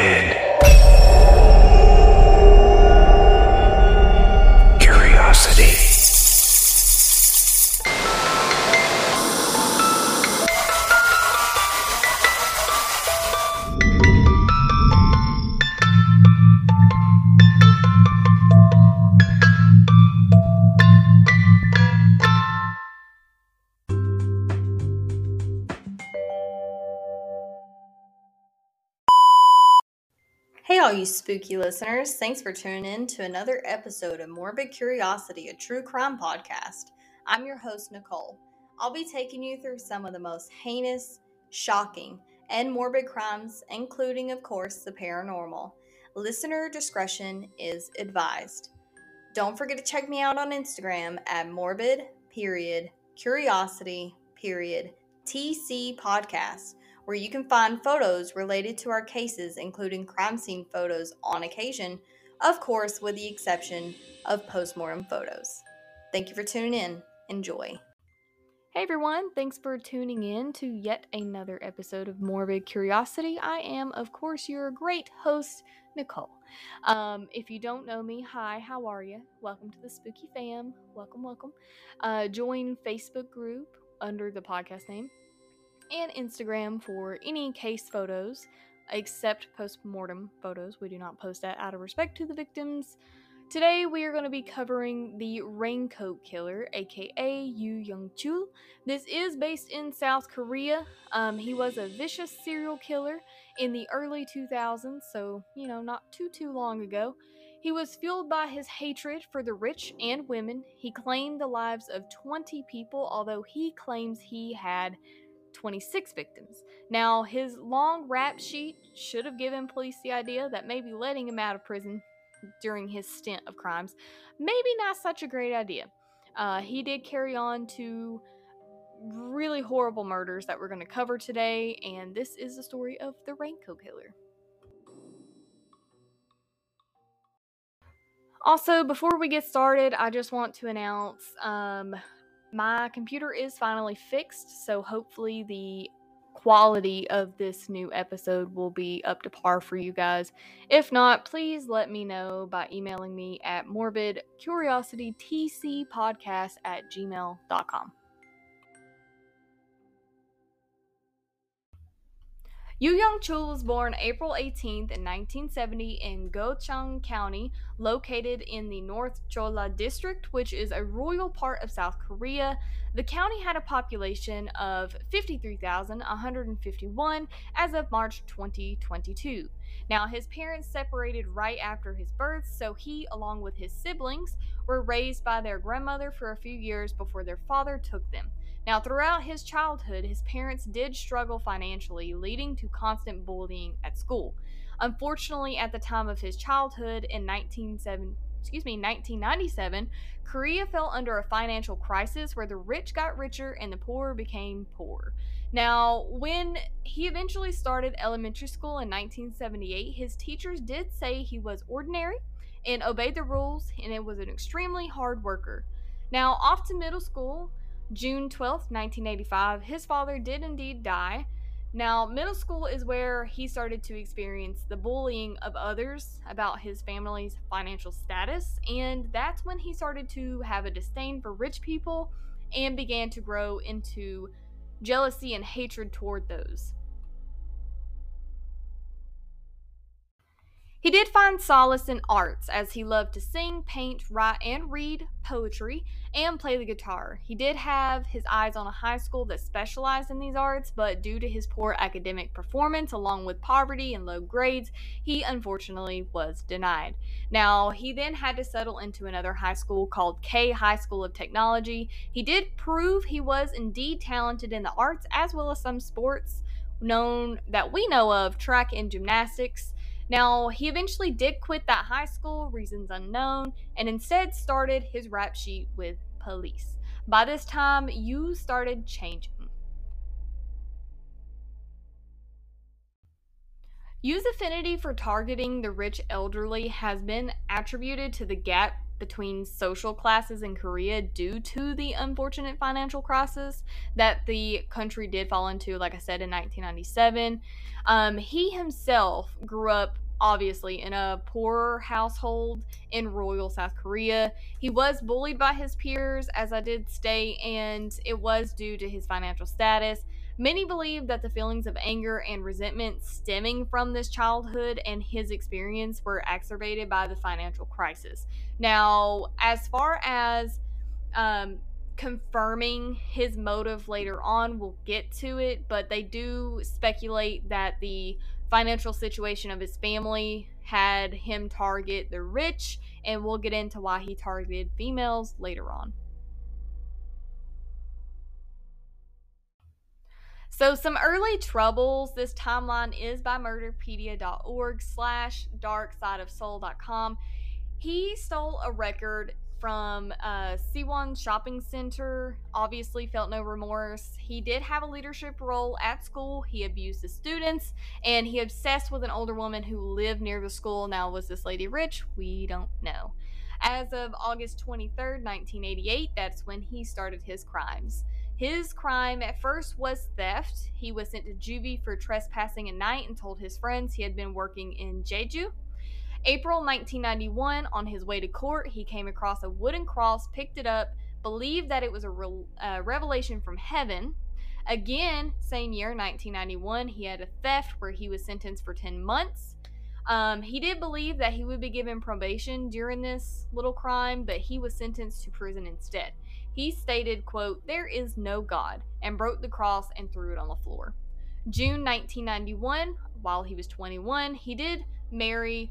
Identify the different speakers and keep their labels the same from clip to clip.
Speaker 1: Morbid.
Speaker 2: You spooky listeners. Thanks for tuning in to another episode of Morbid Curiosity, a true crime podcast. I'm your host, Nicole. I'll be taking you through some of the most heinous, shocking, and morbid crimes, including, of course, the paranormal. Listener discretion is advised. Don't forget to check me out on Instagram at morbid period curiosity period TC podcast where you can find photos related to our cases, including crime scene photos on occasion, of course, with the exception of postmortem photos. Thank you for tuning in. Enjoy. Hey everyone, thanks for tuning in to yet another episode of Morbid Curiosity. I am, of course, your great host, Nicole. Um, if you don't know me, hi, how are you? Welcome to the Spooky Fam. Welcome, welcome. Uh, join Facebook group under the podcast name and Instagram for any case photos, except post-mortem photos. We do not post that out of respect to the victims. Today we are going to be covering the Raincoat Killer, aka Yu Young Chul. This is based in South Korea. Um, he was a vicious serial killer in the early 2000s, so you know, not too too long ago. He was fueled by his hatred for the rich and women. He claimed the lives of 20 people, although he claims he had 26 victims. Now, his long rap sheet should have given police the idea that maybe letting him out of prison during his stint of crimes maybe not such a great idea. Uh, he did carry on to really horrible murders that we're going to cover today, and this is the story of the Raincoat Killer. Also, before we get started, I just want to announce um, my computer is finally fixed, so hopefully the quality of this new episode will be up to par for you guys. If not, please let me know by emailing me at morbidcuriositytcpodcast at gmail.com. Yu Young Chul was born April 18th in 1970 in Gochang County, located in the North Cholla District, which is a royal part of South Korea. The county had a population of 53,151 as of March 2022. Now, his parents separated right after his birth, so he, along with his siblings, were raised by their grandmother for a few years before their father took them. Now, throughout his childhood, his parents did struggle financially, leading to constant bullying at school. Unfortunately, at the time of his childhood in 1997, excuse me, 1997, Korea fell under a financial crisis where the rich got richer and the poor became poor. Now, when he eventually started elementary school in 1978, his teachers did say he was ordinary and obeyed the rules, and it was an extremely hard worker. Now, off to middle school, June 12th, 1985, his father did indeed die. Now, middle school is where he started to experience the bullying of others about his family's financial status, and that's when he started to have a disdain for rich people and began to grow into jealousy and hatred toward those. He did find solace in arts as he loved to sing, paint, write, and read poetry and play the guitar. He did have his eyes on a high school that specialized in these arts, but due to his poor academic performance, along with poverty and low grades, he unfortunately was denied. Now, he then had to settle into another high school called K High School of Technology. He did prove he was indeed talented in the arts as well as some sports known that we know of, track and gymnastics. Now, he eventually did quit that high school, reasons unknown, and instead started his rap sheet with police. By this time, Yu started changing. Yu's affinity for targeting the rich elderly has been attributed to the gap between social classes in Korea due to the unfortunate financial crisis that the country did fall into, like I said, in 1997. Um, he himself grew up obviously in a poor household in royal South Korea. He was bullied by his peers, as I did state, and it was due to his financial status. Many believe that the feelings of anger and resentment stemming from this childhood and his experience were exacerbated by the financial crisis. Now, as far as um, confirming his motive later on, we'll get to it, but they do speculate that the financial situation of his family had him target the rich, and we'll get into why he targeted females later on. So some early troubles. This timeline is by murderpedia.org slash darksideofsoul.com. He stole a record from uh, Siwon Shopping Center. Obviously, felt no remorse. He did have a leadership role at school. He abused the students, and he obsessed with an older woman who lived near the school. Now, was this lady rich? We don't know. As of August 23rd, 1988, that's when he started his crimes. His crime at first was theft. He was sent to juvie for trespassing at night and told his friends he had been working in Jeju. April 1991, on his way to court, he came across a wooden cross, picked it up, believed that it was a re- uh, revelation from heaven. Again, same year, 1991, he had a theft where he was sentenced for 10 months. Um, he did believe that he would be given probation during this little crime, but he was sentenced to prison instead. He stated, quote, There is no God, and broke the cross and threw it on the floor. June 1991, while he was 21, he did marry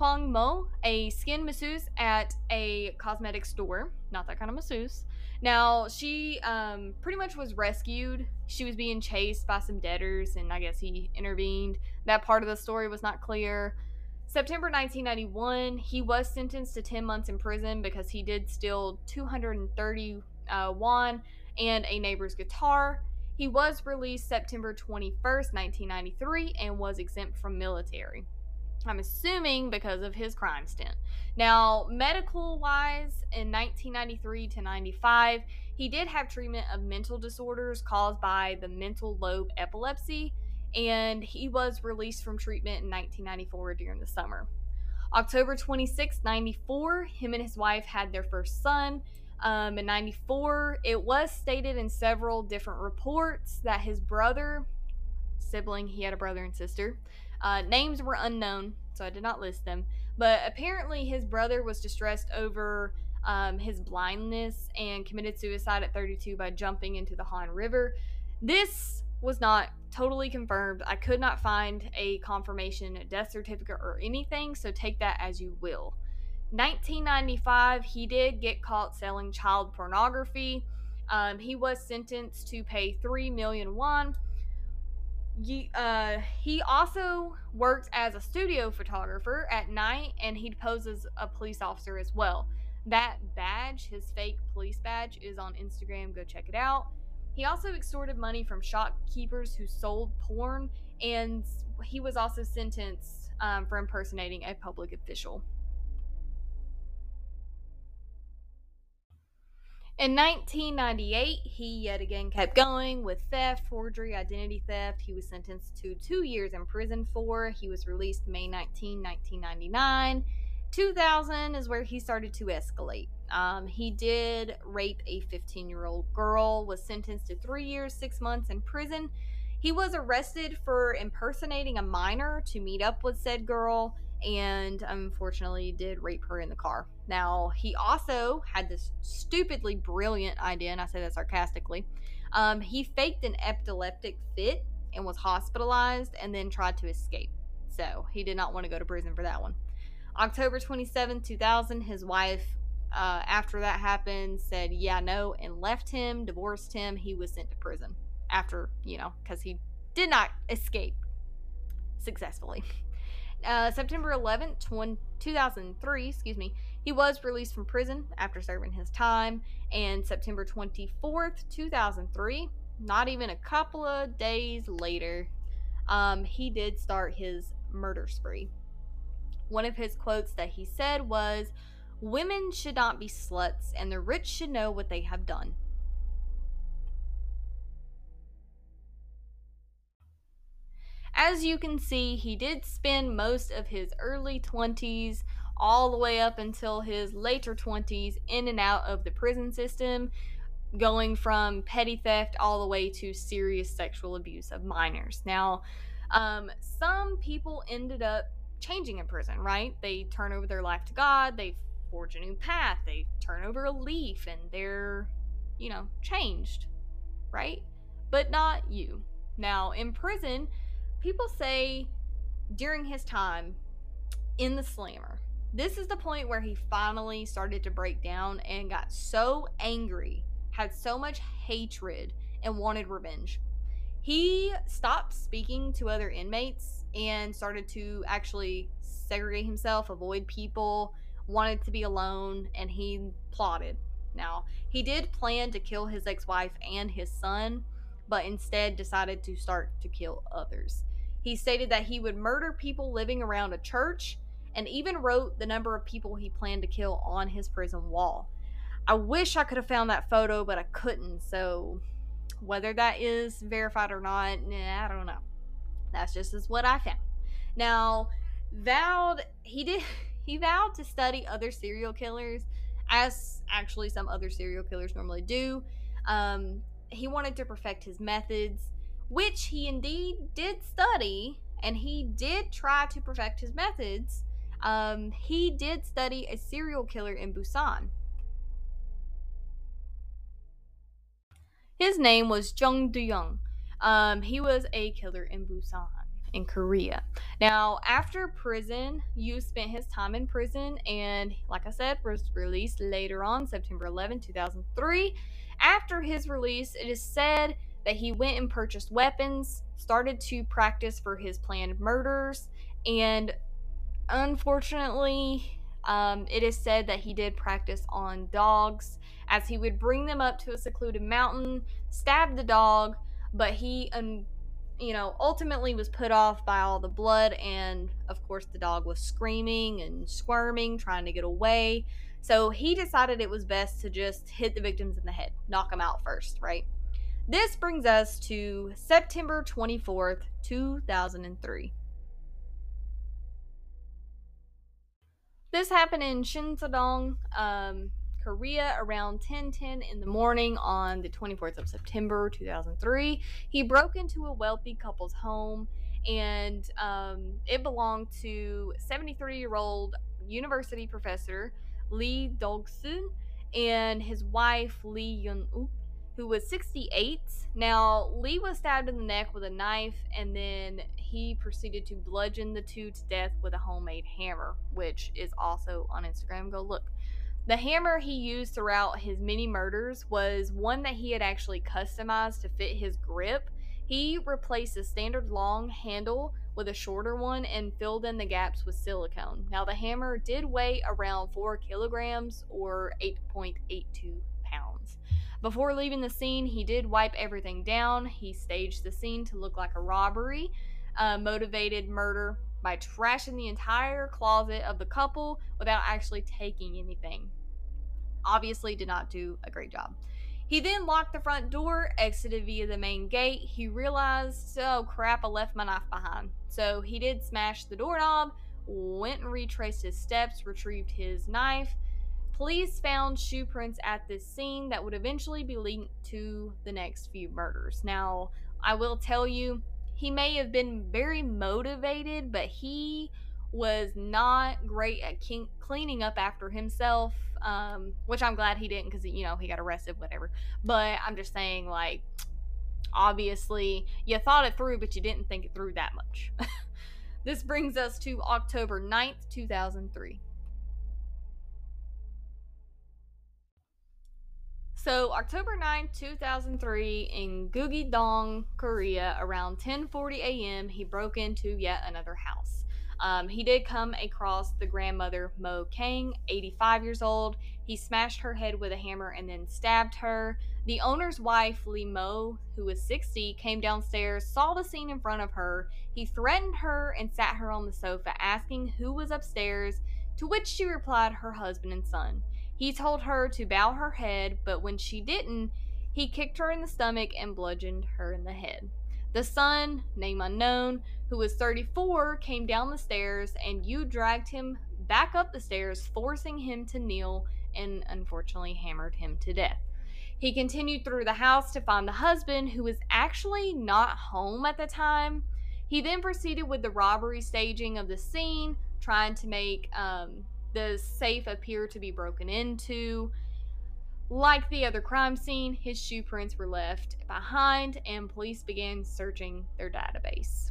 Speaker 2: Hwang Mo, a skin masseuse at a cosmetic store. Not that kind of masseuse. Now, she um, pretty much was rescued. She was being chased by some debtors, and I guess he intervened. That part of the story was not clear. September 1991, he was sentenced to 10 months in prison because he did steal 230 uh, won and a neighbor's guitar. He was released September 21st, 1993, and was exempt from military. I'm assuming because of his crime stint. Now, medical wise, in 1993 to 95, he did have treatment of mental disorders caused by the mental lobe epilepsy and he was released from treatment in 1994 during the summer. October 26, 94, him and his wife had their first son. Um, in 94, it was stated in several different reports that his brother, sibling, he had a brother and sister, uh, names were unknown, so I did not list them. But apparently, his brother was distressed over um, his blindness and committed suicide at 32 by jumping into the Han River. This was not totally confirmed. I could not find a confirmation death certificate or anything, so take that as you will. 1995, he did get caught selling child pornography. Um, he was sentenced to pay 3 million won. He, uh, he also works as a studio photographer at night and he poses a police officer as well. That badge, his fake police badge, is on Instagram. Go check it out. He also extorted money from shopkeepers who sold porn, and he was also sentenced um, for impersonating a public official. In 1998, he yet again kept going with theft, forgery, identity theft. He was sentenced to two years in prison for. He was released May 19, 1999. 2000 is where he started to escalate. Um, he did rape a 15 year old girl, was sentenced to three years, six months in prison. He was arrested for impersonating a minor to meet up with said girl and unfortunately did rape her in the car. Now, he also had this stupidly brilliant idea, and I say that sarcastically. Um, he faked an epileptic fit and was hospitalized and then tried to escape. So he did not want to go to prison for that one. October 27, 2000, his wife, uh, after that happened, said, yeah, no, and left him, divorced him. He was sent to prison after, you know, because he did not escape successful. Uh, September 11th, 2003, excuse me, he was released from prison after serving his time. And September 24th, 2003, not even a couple of days later, um, he did start his murder spree. One of his quotes that he said was, Women should not be sluts, and the rich should know what they have done. As you can see, he did spend most of his early 20s all the way up until his later 20s in and out of the prison system, going from petty theft all the way to serious sexual abuse of minors. Now, um, some people ended up changing in prison, right? They turn over their life to God, they forge a new path, they turn over a leaf, and they're, you know, changed, right? But not you. Now, in prison, people say during his time in the slammer, this is the point where he finally started to break down and got so angry, had so much hatred, and wanted revenge. He stopped speaking to other inmates and started to actually segregate himself, avoid people, wanted to be alone, and he plotted. Now, he did plan to kill his ex wife and his son, but instead decided to start to kill others. He stated that he would murder people living around a church and even wrote the number of people he planned to kill on his prison wall. I wish I could have found that photo, but I couldn't. So, whether that is verified or not, nah, I don't know. That's just as what I found. Now, vowed he did he vowed to study other serial killers, as actually some other serial killers normally do. Um, he wanted to perfect his methods, which he indeed did study, and he did try to perfect his methods um, he did study a serial killer in Busan. His name was Jung Do-young. Um, he was a killer in Busan in Korea. Now, after prison, Yu spent his time in prison and, like I said, was released later on, September 11, 2003. After his release, it is said that he went and purchased weapons, started to practice for his planned murders, and Unfortunately, um, it is said that he did practice on dogs as he would bring them up to a secluded mountain, stab the dog, but he, um, you know, ultimately was put off by all the blood, and of course, the dog was screaming and squirming, trying to get away. So he decided it was best to just hit the victims in the head, knock them out first, right? This brings us to September 24th, 2003. This happened in Shinsadong, um, Korea around 10:10 in the morning on the 24th of September 2003. He broke into a wealthy couple's home and um, it belonged to 73-year-old university professor Lee Dog-sun and his wife Lee Yun-up who was 68. Now, Lee was stabbed in the neck with a knife, and then he proceeded to bludgeon the two to death with a homemade hammer, which is also on Instagram. Go look. The hammer he used throughout his many murders was one that he had actually customized to fit his grip. He replaced a standard long handle with a shorter one and filled in the gaps with silicone. Now, the hammer did weigh around 4 kilograms or 8.82 pounds. Before leaving the scene, he did wipe everything down. He staged the scene to look like a robbery, uh, motivated murder by trashing the entire closet of the couple without actually taking anything. Obviously, did not do a great job. He then locked the front door, exited via the main gate. He realized, oh crap, I left my knife behind. So he did smash the doorknob, went and retraced his steps, retrieved his knife, Police found shoe prints at this scene that would eventually be linked to the next few murders. Now, I will tell you, he may have been very motivated, but he was not great at cleaning up after himself, um, which I'm glad he didn't because, you know, he got arrested, whatever. But I'm just saying, like, obviously, you thought it through, but you didn't think it through that much. this brings us to October 9th, 2003. So, October 9, 2003, in Gugidong, Korea, around 10:40 a.m., he broke into yet another house. Um, he did come across the grandmother Mo Kang, 85 years old. He smashed her head with a hammer and then stabbed her. The owner's wife, Lee Mo, who was 60, came downstairs, saw the scene in front of her. He threatened her and sat her on the sofa, asking who was upstairs to which she replied her husband and son. He told her to bow her head, but when she didn't, he kicked her in the stomach and bludgeoned her in the head. The son, name unknown, who was 34, came down the stairs and Yu dragged him back up the stairs, forcing him to kneel and unfortunately hammered him to death. He continued through the house to find the husband, who was actually not home at the time. He then proceeded with the robbery staging of the scene, trying to make um, the safe appear to be broken into. Like the other crime scene, his shoe prints were left behind, and police began searching their database.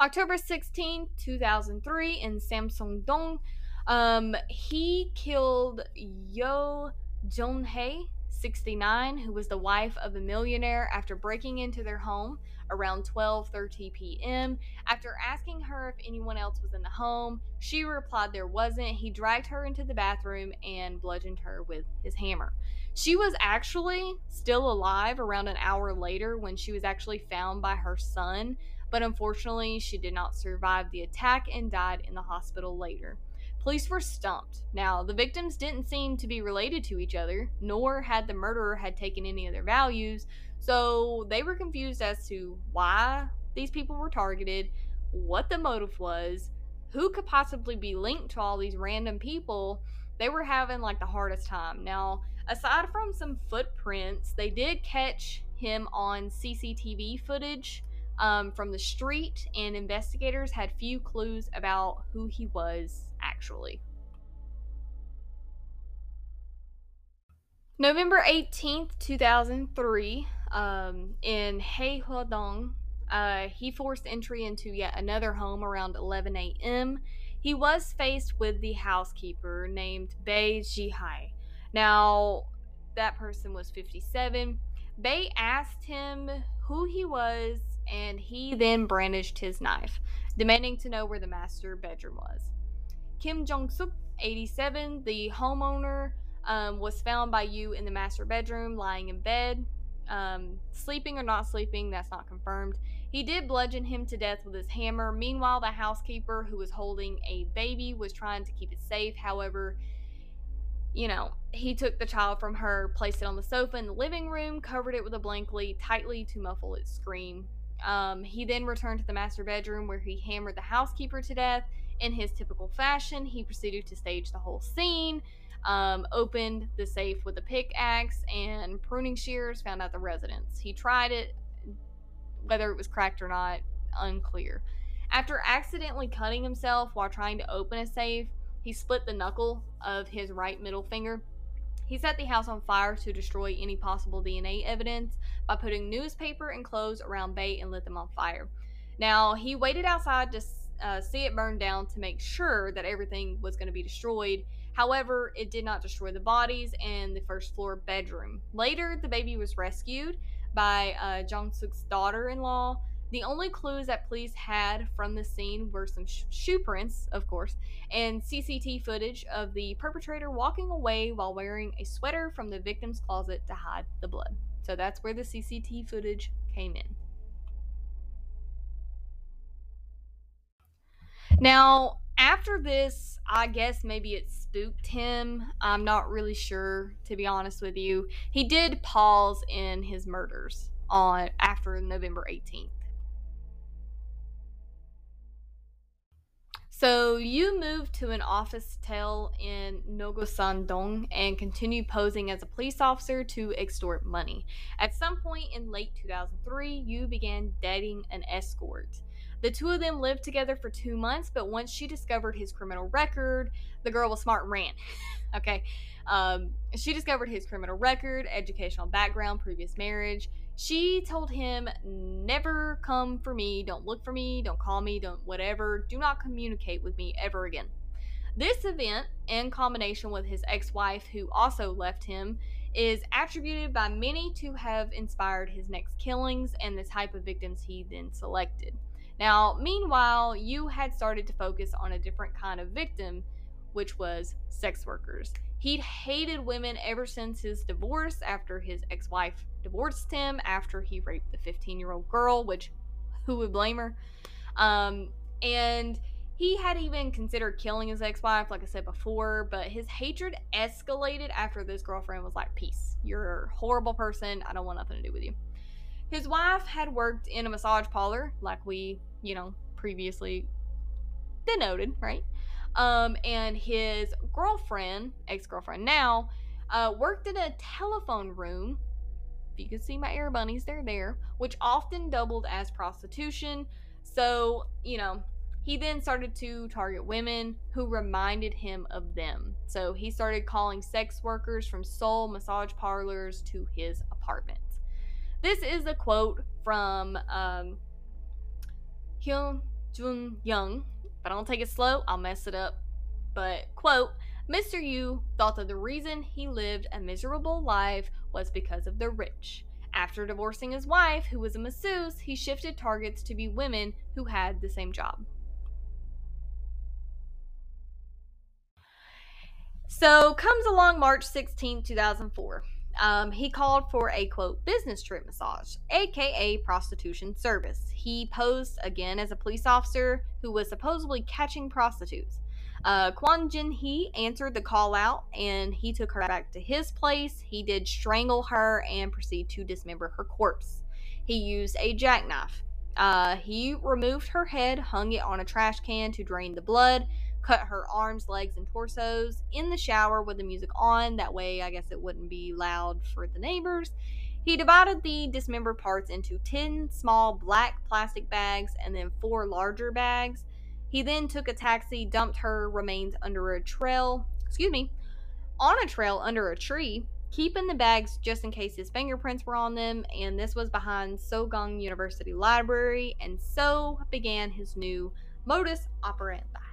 Speaker 2: October 16, 2003, in Samsung Dong, um, he killed Yo Jong-hae, 69, who was the wife of a millionaire, after breaking into their home around 12:30 p.m. After asking her if anyone else was in the home, she replied there wasn't. He dragged her into the bathroom and bludgeoned her with his hammer. She was actually still alive around an hour later when she was actually found by her son, but unfortunately, she did not survive the attack and died in the hospital later. Police were stumped. Now, the victims didn't seem to be related to each other, nor had the murderer had taken any of their values, so they were confused as to why these people were targeted, what the motive was, who could possibly be linked to all these random people. They were having like the hardest time. Now, aside from some footprints, they did catch him on CCTV footage um, from the street, and investigators had few clues about who he was actually. November 18th, 2003, um, in Haehodong, uh, he forced entry into yet another home around 11 a.m. He was faced with the housekeeper named Bae Jihai. Now, that person was 57. Bae asked him who he was, and he then brandished his knife, demanding to know where the master bedroom was. Kim Jong Suk, 87, the homeowner, um, was found by Yu in the master bedroom, lying in bed, um, sleeping or not sleeping. That's not confirmed. He did bludgeon him to death with his hammer. Meanwhile, the housekeeper, who was holding a baby, was trying to keep it safe. However, you know, he took the child from her, placed it on the sofa in the living room, covered it with a blanket tightly to muffle its scream. Um, he then returned to the master bedroom where he hammered the housekeeper to death in his typical fashion, he proceeded to stage the whole scene, um, opened the safe with a pickaxe and pruning shears, found out the residence. He tried it, whether it was cracked or not, unclear. After accidentally cutting himself while trying to open a safe, he split the knuckle of his right middle finger. He set the house on fire to destroy any possible DNA evidence by putting newspaper and clothes around Bae and lit them on fire. Now, he waited outside to uh, see it burn down to make sure that everything was going to be destroyed. However, it did not destroy the bodies and the first floor bedroom. Later, the baby was rescued by uh, Jong Suk's daughter in law. The only clues that police had from the scene were some sh- shoe prints, of course, and CCTV footage of the perpetrator walking away while wearing a sweater from the victim's closet to hide the blood. So that's where the CCTV footage came in. Now, after this, I guess maybe it spooked him. I'm not really sure, to be honest with you. He did pause in his murders on after November 18th. So Yu moved to an office hotel in Nogosandong and continue posing as a police officer to extort money. At some point in late 2003, Yu began dating an escort. The two of them lived together for two months, but once she discovered his criminal record, the girl was smart and ran. okay. Um, she discovered his criminal record, educational background, previous marriage. She told him, Never come for me, don't look for me, don't call me, don't whatever, do not communicate with me ever again. This event, in combination with his ex wife, who also left him, is attributed by many to have inspired his next killings and the type of victims he then selected. Now, meanwhile, Yu had started to focus on a different kind of victim, which was sex workers. He'd hated women ever since his divorce after his ex wife divorced him after he raped the 15 year old girl, which who would blame her? Um, and he had even considered killing his ex wife, like I said before, but his hatred escalated after this girlfriend was like, Peace. You're a horrible person. I don't want nothing to do with you. His wife had worked in a massage parlor, like we, you know, previously denoted, right? Um, and his girlfriend, ex girlfriend now, uh, worked in a telephone room. If you can see my air bunnies, they're there, which often doubled as prostitution. So, you know, he then started to target women who reminded him of them. So he started calling sex workers from Seoul massage parlors to his apartment. This is a quote from um, Hyun Jun Young. If I don't take it slow, I'll mess it up. But, quote, Mr. Yu thought that the reason he lived a miserable life was because of the rich. After divorcing his wife, who was a masseuse, he shifted targets to be women who had the same job. So comes along March 16, 2004. Um, he called for a quote business trip massage, aka prostitution service. He posed again as a police officer who was supposedly catching prostitutes. Uh, Kwon Jin Hee answered the call out and he took her back to his place. He did strangle her and proceed to dismember her corpse. He used a jackknife. Uh, he removed her head, hung it on a trash can to drain the blood, cut her arms, legs, and torsos in the shower with the music on. That way, I guess it wouldn't be loud for the neighbors. He divided the dismembered parts into 10 small black plastic bags and then four larger bags. He then took a taxi, dumped her remains under a trail, excuse me, on a trail under a tree, keeping the bags just in case his fingerprints were on them, and this was behind Sogang University Library, and so began his new modus operandi.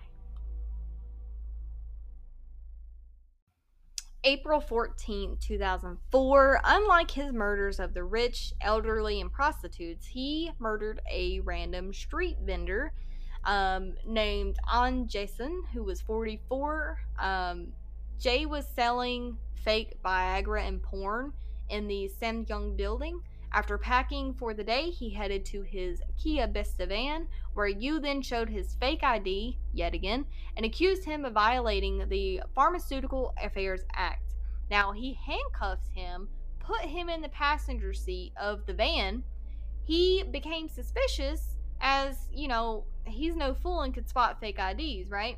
Speaker 2: April 14, 2004, unlike his murders of the rich, elderly, and prostitutes, he murdered a random street vendor um, named An Jason, who was 44. Um, Jay was selling fake Viagra and porn in the Samyang building. After packing for the day, he headed to his Kia Besta van, where Yu then showed his fake ID, yet again, and accused him of violating the Pharmaceutical Affairs Act. Now, he handcuffs him, put him in the passenger seat of the van. He became suspicious as, you know, he's no fool and could spot fake IDs, right?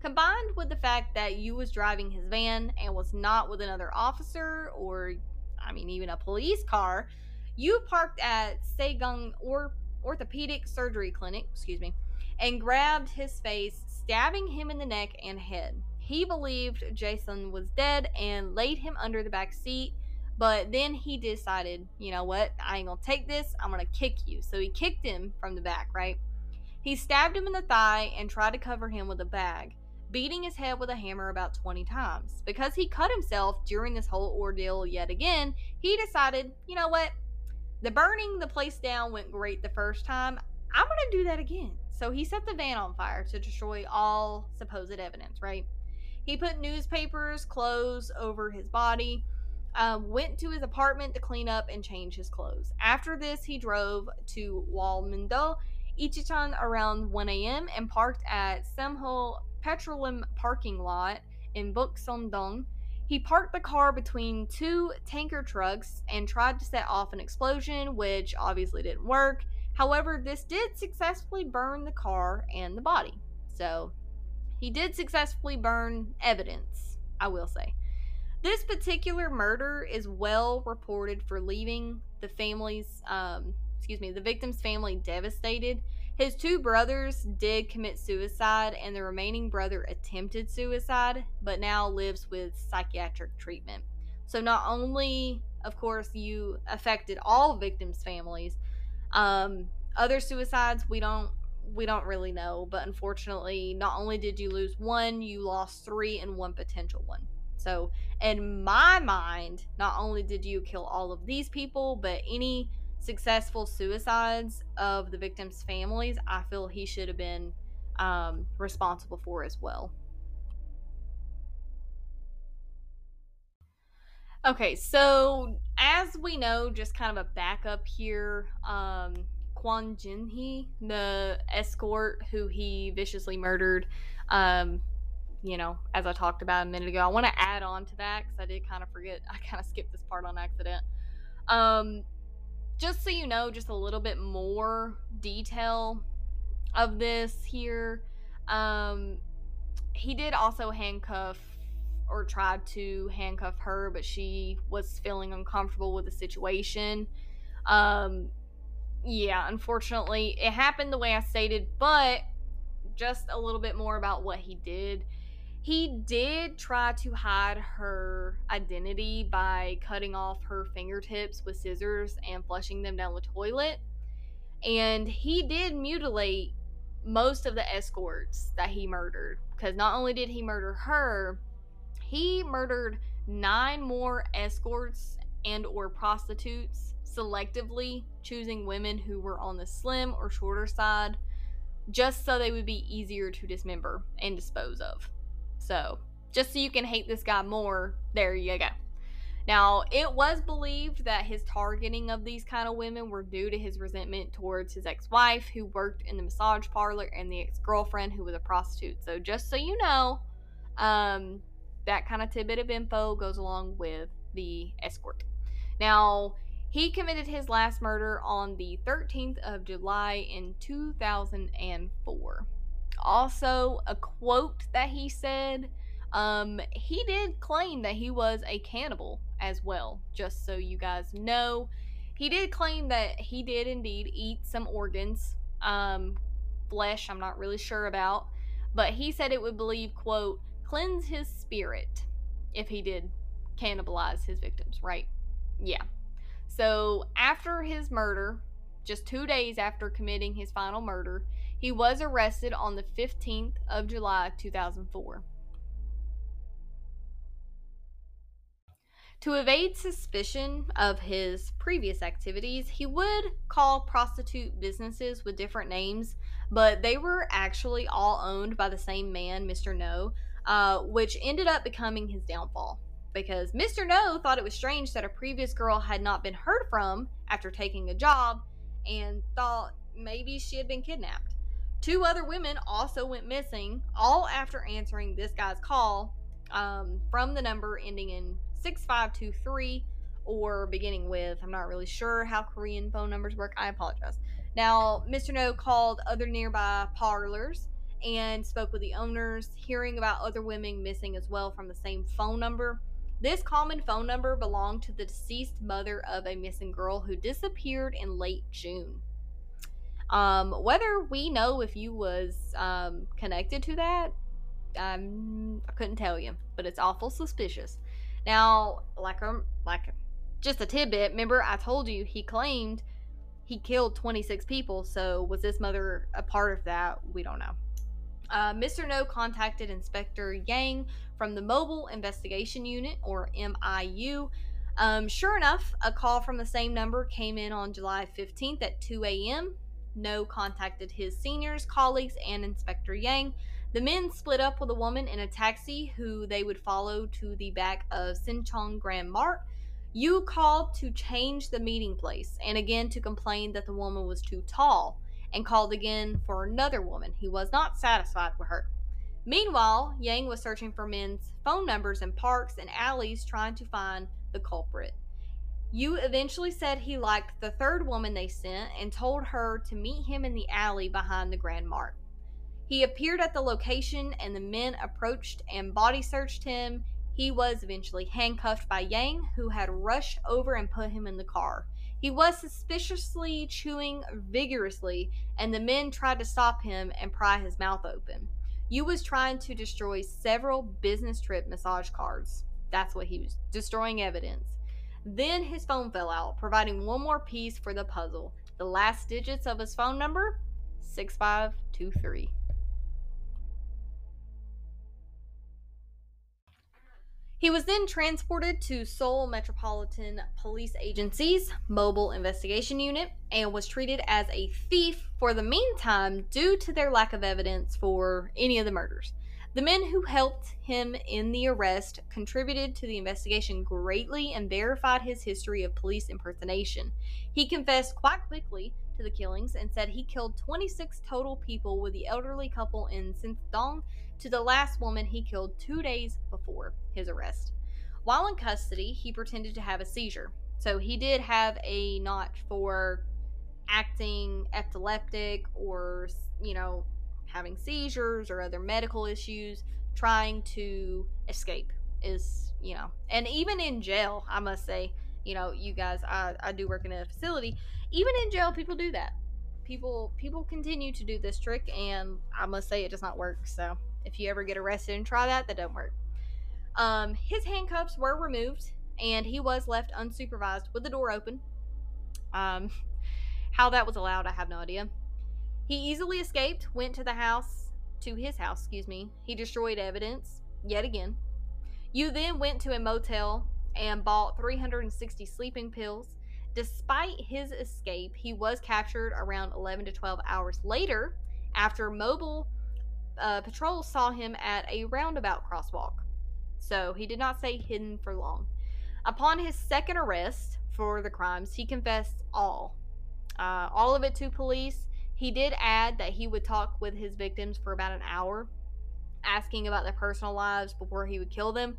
Speaker 2: Combined with the fact that Yu was driving his van and was not with another officer or, I mean, even a police car, Yu parked at Saegung or Orthopedic Surgery Clinic, excuse me, and grabbed his face, stabbing him in the neck and head. He believed Jason was dead and laid him under the back seat but then he decided, you know what? I ain't gonna take this. I'm gonna kick you. So he kicked him from the back, right? He stabbed him in the thigh and tried to cover him with a bag, beating his head with a hammer about 20 times. Because he cut himself during this whole ordeal yet again, he decided, you know what? The burning the place down went great the first time. I'm gonna do that again. So he set the van on fire to destroy all supposed evidence, right? He put newspapers, clothes over his body um, went to his apartment to clean up and change his clothes. After this, he drove to Wolmido, Incheon around 1 a.m. and parked at Semho Petroleum parking lot in Buksondong. He parked the car between two tanker trucks and tried to set off an explosion, which obviously didn't work. However, this did successfully burn the car and the body. So, he did successfully burn evidence, I will say. This particular murder is well reported for leaving the family's, um, excuse me, the victim's family devastated. His two brothers did commit suicide, and the remaining brother attempted suicide, but now lives with psychiatric treatment. So, not only, of course, you affected all victims' families, um, other suicides we don't we don't really know, but unfortunately, not only did you lose one, you lost three and one potential one. So, in my mind, not only did you kill all of these people, but any successful suicides of the victims' families, I feel he should have been um, responsible for as well. Okay, so as we know, just kind of a backup here, um, Kwon Jin Hee, the escort who he viciously murdered. Um, you know, as I talked about a minute ago, I want to add on to that because I did kind of forget. I kind of skipped this part on accident. Um, just so you know, just a little bit more detail of this here. Um, he did also handcuff or tried to handcuff her, but she was feeling uncomfortable with the situation. Um, yeah, unfortunately, it happened the way I stated, but just a little bit more about what he did. He did try to hide her identity by cutting off her fingertips with scissors and flushing them down the toilet. And he did mutilate most of the escorts that he murdered because not only did he murder her, he murdered nine more escorts and or prostitutes selectively choosing women who were on the slim or shorter side just so they would be easier to dismember and dispose of. So, just so you can hate this guy more, there you go. Now, it was believed that his targeting of these kind of women were due to his resentment towards his ex wife, who worked in the massage parlor, and the ex girlfriend, who was a prostitute. So, just so you know, um, that kind of tidbit of info goes along with the escort. Now, he committed his last murder on the 13th of July in 2004. Also, a quote that he said um, he did claim that he was a cannibal as well, just so you guys know. He did claim that he did indeed eat some organs, um, flesh, I'm not really sure about, but he said it would believe, quote, cleanse his spirit if he did cannibalize his victims, right? Yeah. So, after his murder, just two days after committing his final murder, he was arrested on the 15th of July 2004. To evade suspicion of his previous activities, he would call prostitute businesses with different names, but they were actually all owned by the same man, Mr. No, uh, which ended up becoming his downfall because Mr. No thought it was strange that a previous girl had not been heard from after taking a job and thought maybe she had been kidnapped. Two other women also went missing, all after answering this guy's call um, from the number ending in 6523 or beginning with, I'm not really sure how Korean phone numbers work. I apologize. Now, Mr. No called other nearby parlors and spoke with the owners, hearing about other women missing as well from the same phone number. This common phone number belonged to the deceased mother of a missing girl who disappeared in late June. Um, whether we know if Yu was um, connected to that, I couldn't tell you, but it's awful suspicious. Now, like um, like just a tidbit. Remember, I told you he claimed he killed 26 people. So was this mother a part of that? We don't know. Uh, Mr. No contacted Inspector Yang from the Mobile Investigation Unit, or MIU. Um, sure enough, a call from the same number came in on July 15th at 2 a.m. No contacted his seniors, colleagues, and Inspector Yang. The men split up with a woman in a taxi who they would follow to the back of Sinchon Grand Mart. Yu called to change the meeting place and again to complain that the woman was too tall and called again for another woman. He was not satisfied with her. Meanwhile, Yang was searching for men's phone numbers in parks and alleys trying to find the culprit. Yu eventually said he liked the third woman they sent and told her to meet him in the alley behind the Grand Mart. He appeared at the location and the men approached and body searched him. He was eventually handcuffed by Yang, who had rushed over and put him in the car. He was suspiciously chewing vigorously, and the men tried to stop him and pry his mouth open. Yu was trying to destroy several business trip massage cards. That's what he was destroying evidence. Then his phone fell out, providing one more piece for the puzzle. The last digits of his phone number 6523. He was then transported to Seoul Metropolitan Police Agency's Mobile Investigation Unit and was treated as a thief for the meantime due to their lack of evidence for any of the murders. The men who helped him in the arrest contributed to the investigation greatly and verified his history of police impersonation. He confessed quite quickly to the killings and said he killed 26 total people with the elderly couple in Dong to the last woman he killed two days before his arrest. While in custody, he pretended to have a seizure. So he did have a notch for acting epileptic or, you know, having seizures or other medical issues, trying to escape is, you know, and even in jail, I must say, you know, you guys, I, I do work in a facility. Even in jail, people do that. People people continue to do this trick, and I must say it does not work. So if you ever get arrested and try that, that don't work. Um, his handcuffs were removed, and he was left unsupervised with the door open. Um, how that was allowed, I have no idea. He easily escaped, went to the house, to his house, excuse me. He destroyed evidence yet again. Yu then went to a motel and bought 360 sleeping pills. Despite his escape, he was captured around 11 to 12 hours later after mobile uh, patrols saw him at a roundabout crosswalk. So he did not stay hidden for long. Upon his second arrest for the crimes, he confessed all. Uh, all of it to police. He did add that he would talk with his victims for about an hour, asking about their personal lives before he would kill them.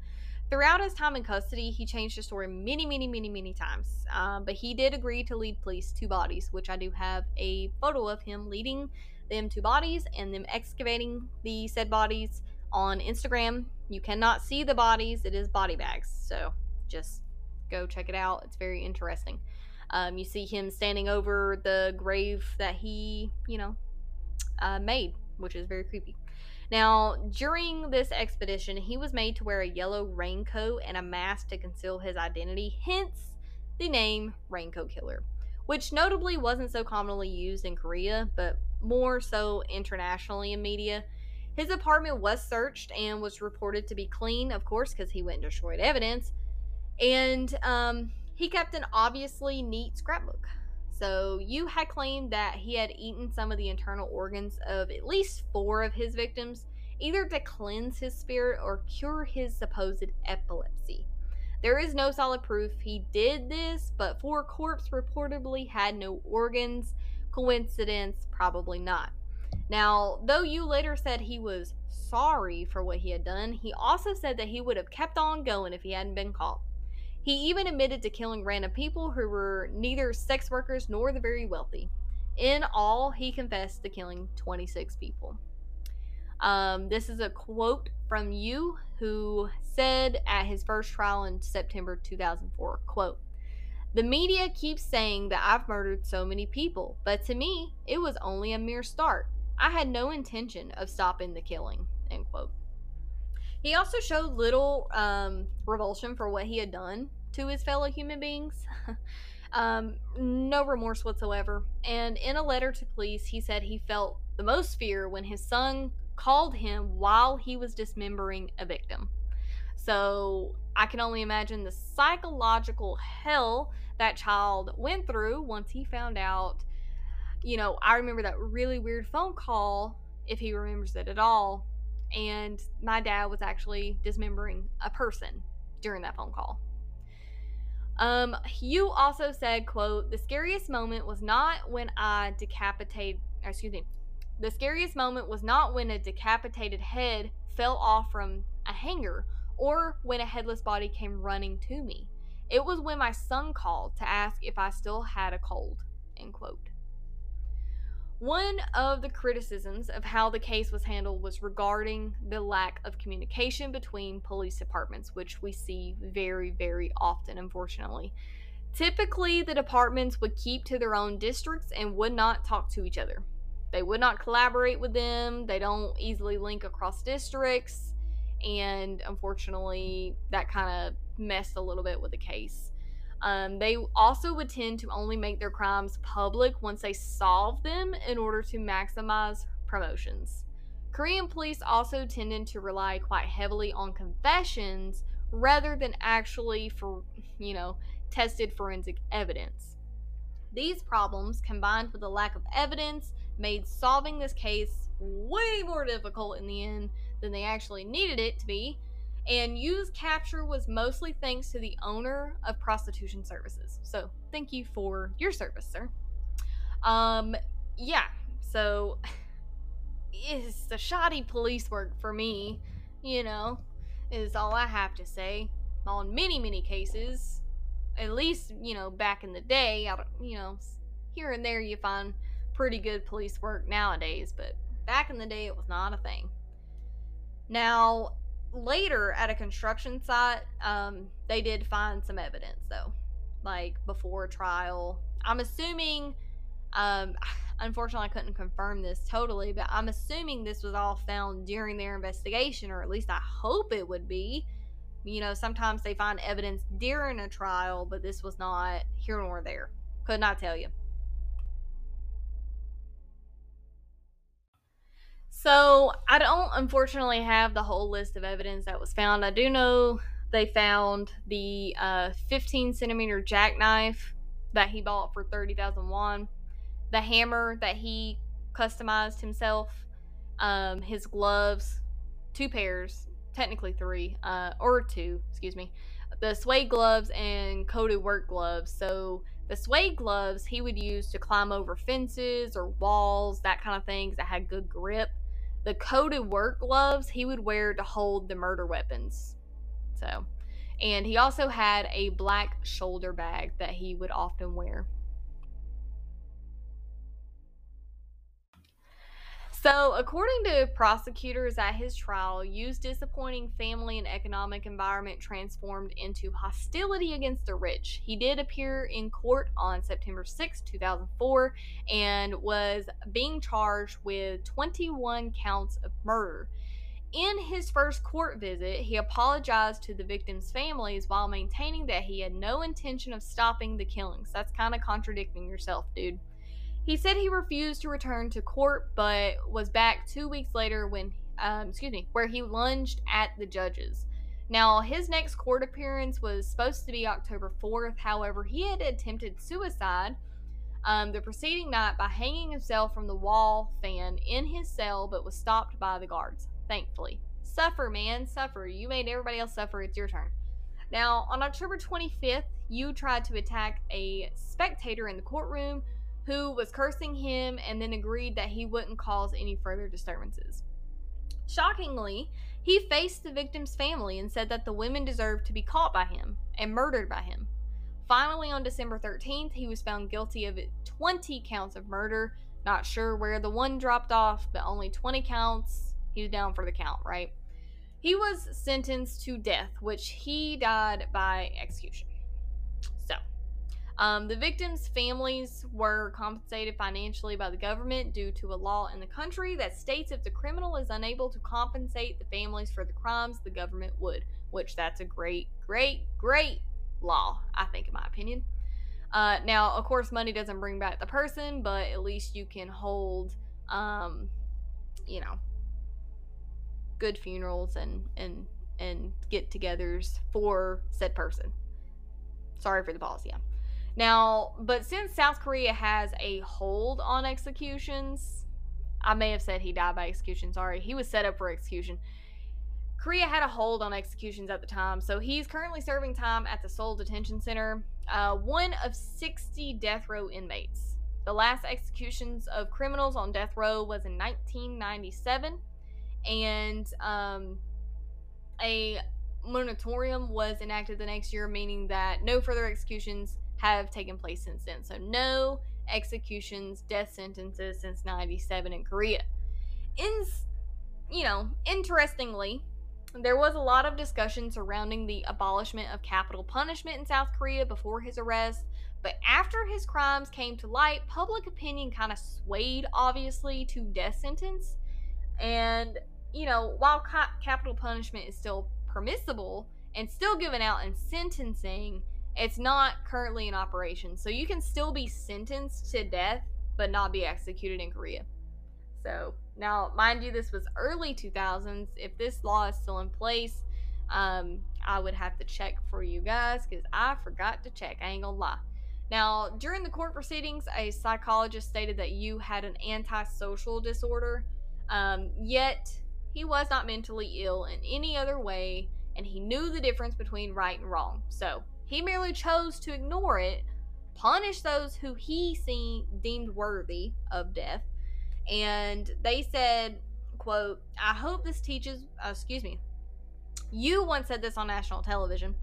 Speaker 2: Throughout his time in custody, he changed his story many, many, many, many times. Um, but he did agree to lead police to bodies, which I do have a photo of him leading them to bodies and them excavating the said bodies on Instagram. You cannot see the bodies, it is body bags. So just go check it out. It's very interesting. Um, you see him standing over the grave that he, you know, uh, made, which is very creepy. Now, during this expedition, he was made to wear a yellow raincoat and a mask to conceal his identity, hence the name Raincoat Killer, which notably wasn't so commonly used in Korea, but more so internationally in media. His apartment was searched and was reported to be clean, of course, because he went and destroyed evidence. And um, he kept an obviously neat scrapbook. So Yu had claimed that he had eaten some of the internal organs of at least four of his victims, either to cleanse his spirit or cure his supposed epilepsy. There is no solid proof he did this, but four corpse reportedly had no organs. Coincidence? Probably not. Now, though Yu later said he was sorry for what he had done, he also said that he would have kept on going if he hadn't been caught. He even admitted to killing random people who were neither sex workers nor the very wealthy. In all, he confessed to killing 26 people. Um, this is a quote from Yu who said at his first trial in September 2004, quote, the media keeps saying that I've murdered so many people, but to me, it was only a mere start. I had no intention of stopping the killing. End quote. He also showed little um, revulsion for what he had done to his fellow human beings. um, no remorse whatsoever. And in a letter to police, he said he felt the most fear when his son called him while he was dismembering a victim. So I can only imagine the psychological hell that child went through once he found out. You know, I remember that really weird phone call, if he remembers it at all, and my dad was actually dismembering a person during that phone call. Um, Yu also said, quote, the scariest moment was not when I decapitated, excuse me, the scariest moment was not when a decapitated head fell off from a hanger or when a headless body came running to me. It was when my son called to ask if I still had a cold, end quote. One of the criticisms of how the case was handled was regarding the lack of communication between police departments, which we see very, very often, unfortunately. Typically, the departments would keep to their own districts and would not talk to each other. They would not collaborate with them, they don't easily link across districts, and unfortunately, that kind of messed a little bit with the case. Um, they also would tend to only make their crimes public once they solve them in order to maximize promotions. Korean police also tended to rely quite heavily on confessions rather than actually for, you know, tested forensic evidence. These problems, combined with a lack of evidence, made solving this case way more difficult in the end than they actually needed it to be, and Yu's capture was mostly thanks to the owner of prostitution services. So thank you for your service, sir. Um, yeah, so it's the shoddy police work for me, you know, is all I have to say. On many, many cases, at least, you know, back in the day, I don't, you know, here and there you find pretty good police work nowadays, but back in the day it was not a thing. Now, later at a construction site, um, they did find some evidence though, like before trial. I'm assuming, um, unfortunately, I couldn't confirm this totally, but I'm assuming this was all found during their investigation, or at least I hope it would be. You know, sometimes they find evidence during a trial, but this was not here nor there. Could not tell you. So I don't unfortunately have the whole list of evidence that was found. I do know they found the uh, 15 centimeter jackknife that he bought for 30,000 won, the hammer that he customized himself, um, his gloves, two pairs, technically three, uh, or two, excuse me, the suede gloves and coated work gloves. So the suede gloves he would use to climb over fences or walls, that kind of things that had good grip the coated work gloves he would wear to hold the murder weapons. So, and he also had a black shoulder bag that he would often wear. So, according to prosecutors at his trial, Yu's disappointing family and economic environment transformed into hostility against the rich. He did appear in court on September 6, 2004, and was being charged with 21 counts of murder. In his first court visit, he apologized to the victims' families while maintaining that he had no intention of stopping the killings. That's kind of contradicting yourself, dude. He said he refused to return to court, but was back two weeks later when, um, excuse me, where he lunged at the judges. Now, his next court appearance was supposed to be October 4th. However, he had attempted suicide um, the preceding night by hanging himself from the wall fan in his cell, but was stopped by the guards, thankfully. Suffer, man, suffer. You made everybody else suffer. It's your turn. Now, on October 25th, Yu tried to attack a spectator in the courtroom who was cursing him and then agreed that he wouldn't cause any further disturbances. Shockingly, he faced the victim's family and said that the women deserved to be caught by him and murdered by him. Finally, on December 13th, he was found guilty of 20 counts of murder. Not sure where the one dropped off, but only 20 counts. He was down for the count, right? He was sentenced to death, which he died by execution. Um, the victims' families were compensated financially by the government due to a law in the country that states if the criminal is unable to compensate the families for the crimes, the government would, which that's a great, great, great law, I think, in my opinion. Uh, now, of course, money doesn't bring back the person, but at least you can hold, um, you know, good funerals and and and get-togethers for said person. Sorry for the pause. Yeah. Now, but since South Korea has a hold on executions, I may have said he died by execution. Sorry, he was set up for execution. Korea had a hold on executions at the time, so he's currently serving time at the Seoul Detention Center, uh, one of 60 death row inmates. The last executions of criminals on death row was in 1997, and um, a moratorium was enacted the next year, meaning that no further executions have taken place since then. So, no executions, death sentences since 97 in Korea. In, you know, interestingly, there was a lot of discussion surrounding the abolishment of capital punishment in South Korea before his arrest, but after his crimes came to light, public opinion kind of swayed, obviously, to death sentence. And, you know, while ca- capital punishment is still permissible and still given out in sentencing, it's not currently in operation. So you can still be sentenced to death, but not be executed in Korea. So now, mind you, this was early 2000s. If this law is still in place, um, I would have to check for you guys because I forgot to check. I ain't gonna lie. Now, during the court proceedings, a psychologist stated that Yu had an antisocial disorder, um, yet he was not mentally ill in any other way, and he knew the difference between right and wrong. So he merely chose to ignore it punish those who he seen deemed worthy of death. And they said, quote, I hope this teaches, uh, excuse me, Yu once said this on national television.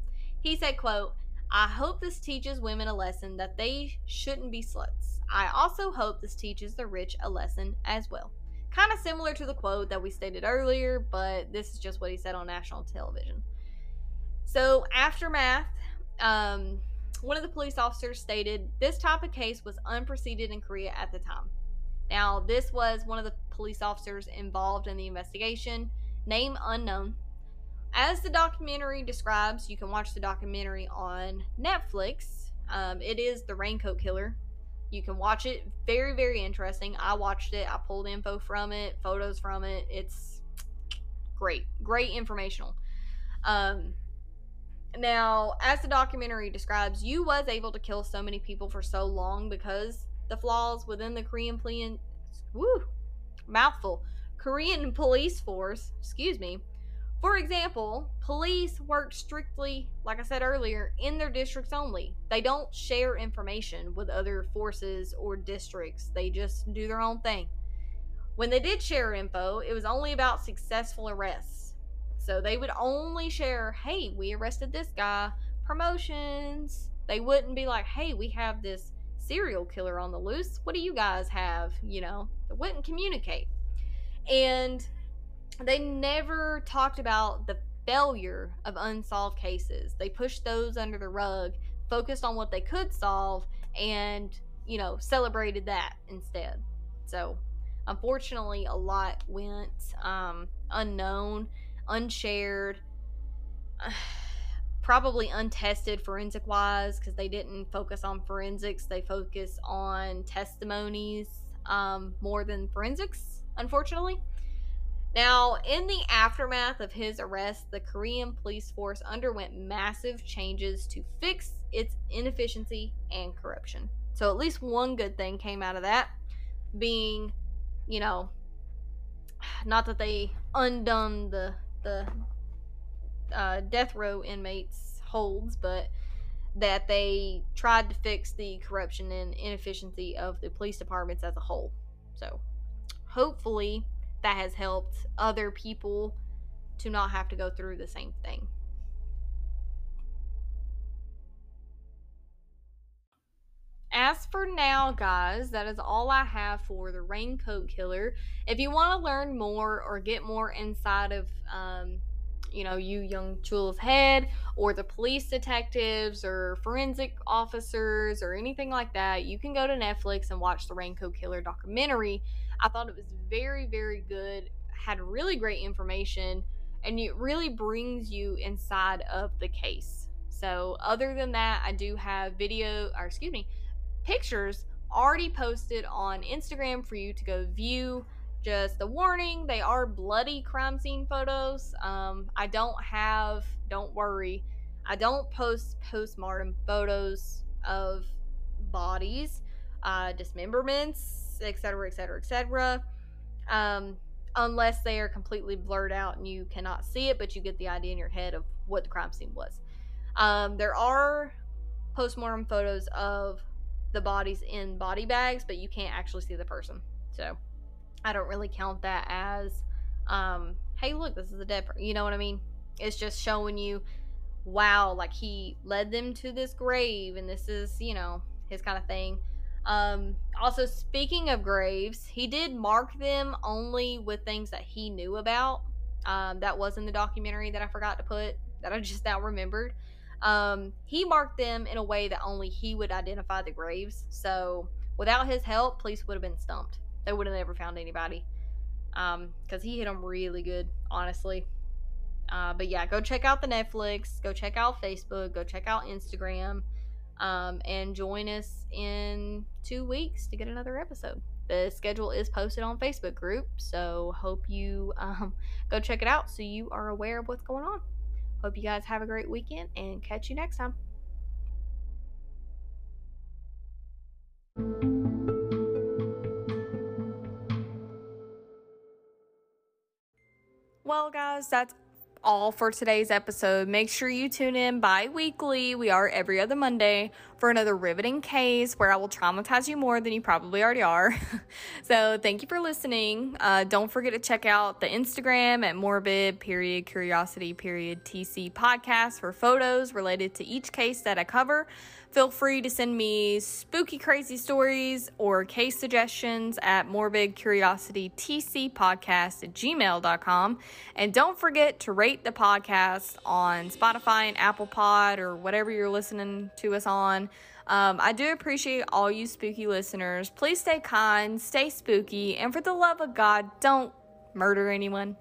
Speaker 2: He said, quote, I hope this teaches women a lesson that they shouldn't be sluts. I also hope this teaches the rich a lesson as well. Kind of similar to the quote that we stated earlier, but this is just what he said on national television. So, aftermath, um, one of the police officers stated this type of case was unprecedented in Korea at the time. Now, this was one of the police officers involved in the investigation, name unknown. As the documentary describes, you can watch the documentary on Netflix. Um, it is The Raincoat Killer. You can watch it. Very, very interesting. I watched it. I pulled info from it, photos from it. It's great. Great informational. Um, now, as the documentary describes, Yu was able to kill so many people for so long because the flaws within the Korean police, woo, mouthful, Korean police force, excuse me. For example, police work strictly, like I said earlier, in their districts only. They don't share information with other forces or districts. They just do their own thing. When they did share info, it was only about successful arrests. So they would only share, hey, we arrested this guy, promotions. They wouldn't be like, hey, we have this serial killer on the loose. What do you guys have? You know, they wouldn't communicate. And they never talked about the failure of unsolved cases. They pushed those under the rug, focused on what they could solve, and, you know, celebrated that instead. So, unfortunately, a lot went um, unknown, unshared. probably untested forensic wise because they didn't focus on forensics. They focus on testimonies um, more than forensics, unfortunately. Now, in the aftermath of his arrest, the Korean police force underwent massive changes to fix its inefficiency and corruption. So, at least one good thing came out of that being, you know, not that they undone the the uh, death row inmates holds, but that they tried to fix the corruption and inefficiency of the police departments as a whole. So, hopefully, that has helped other people to not have to go through the same thing. As for now, guys, that is all I have for the Raincoat Killer. If you want to learn more or get more inside of um, you know, Yu Young Chul's head, or the police detectives, or forensic officers, or anything like that, you can go to Netflix and watch the Raincoat Killer documentary. I thought it was very, very good, had really great information, and it really brings you inside of the case. So, other than that, I do have video, or excuse me, pictures already posted on Instagram for you to go view. Just the warning they are bloody crime scene photos. Um, i don't have don't worry. I don't post postmortem photos of bodies uh, dismemberments etc etc etc unless they are completely blurred out and you cannot see it but you get the idea in your head of what the crime scene was. Um, there are postmortem photos of the bodies in body bags but you can't actually see the person so I don't really count that as, um, hey, look, this is a dead person. You know what I mean? It's just showing you, wow, like he led them to this grave, and this is, you know, his kind of thing. Um, also, speaking of graves, he did mark them only with things that he knew about. Um, that was in the documentary that I forgot to put, that I just now remembered. Um, he marked them in a way that only he would identify the graves. So, without his help, police would have been stumped they would have never found anybody. Um, because he hit them really good, honestly. Uh, but yeah, go check out the Netflix, go check out Facebook, go check out Instagram, um, and join us in two weeks to get another episode. The schedule is posted on Facebook group, so hope you um, go check it out so you are aware of what's going on. Hope you guys have a great weekend and catch you next time. Well, guys, that's all for today's episode. Make sure you tune in bi weekly. We are every other Monday for another riveting case where I will traumatize you more than you probably already are. so, thank you for listening. Uh, don't forget to check out the Instagram at morbid period curiosity period TC podcast for photos related to each case that I cover. Feel free to send me spooky, crazy stories or case suggestions at morbidcuriositytcpodcast at gmail.com. And don't forget to rate the podcast on Spotify and Apple Pod or whatever you're listening to us on. Um, I do appreciate all you spooky listeners. Please stay kind, stay spooky, and for the love of God, don't murder anyone.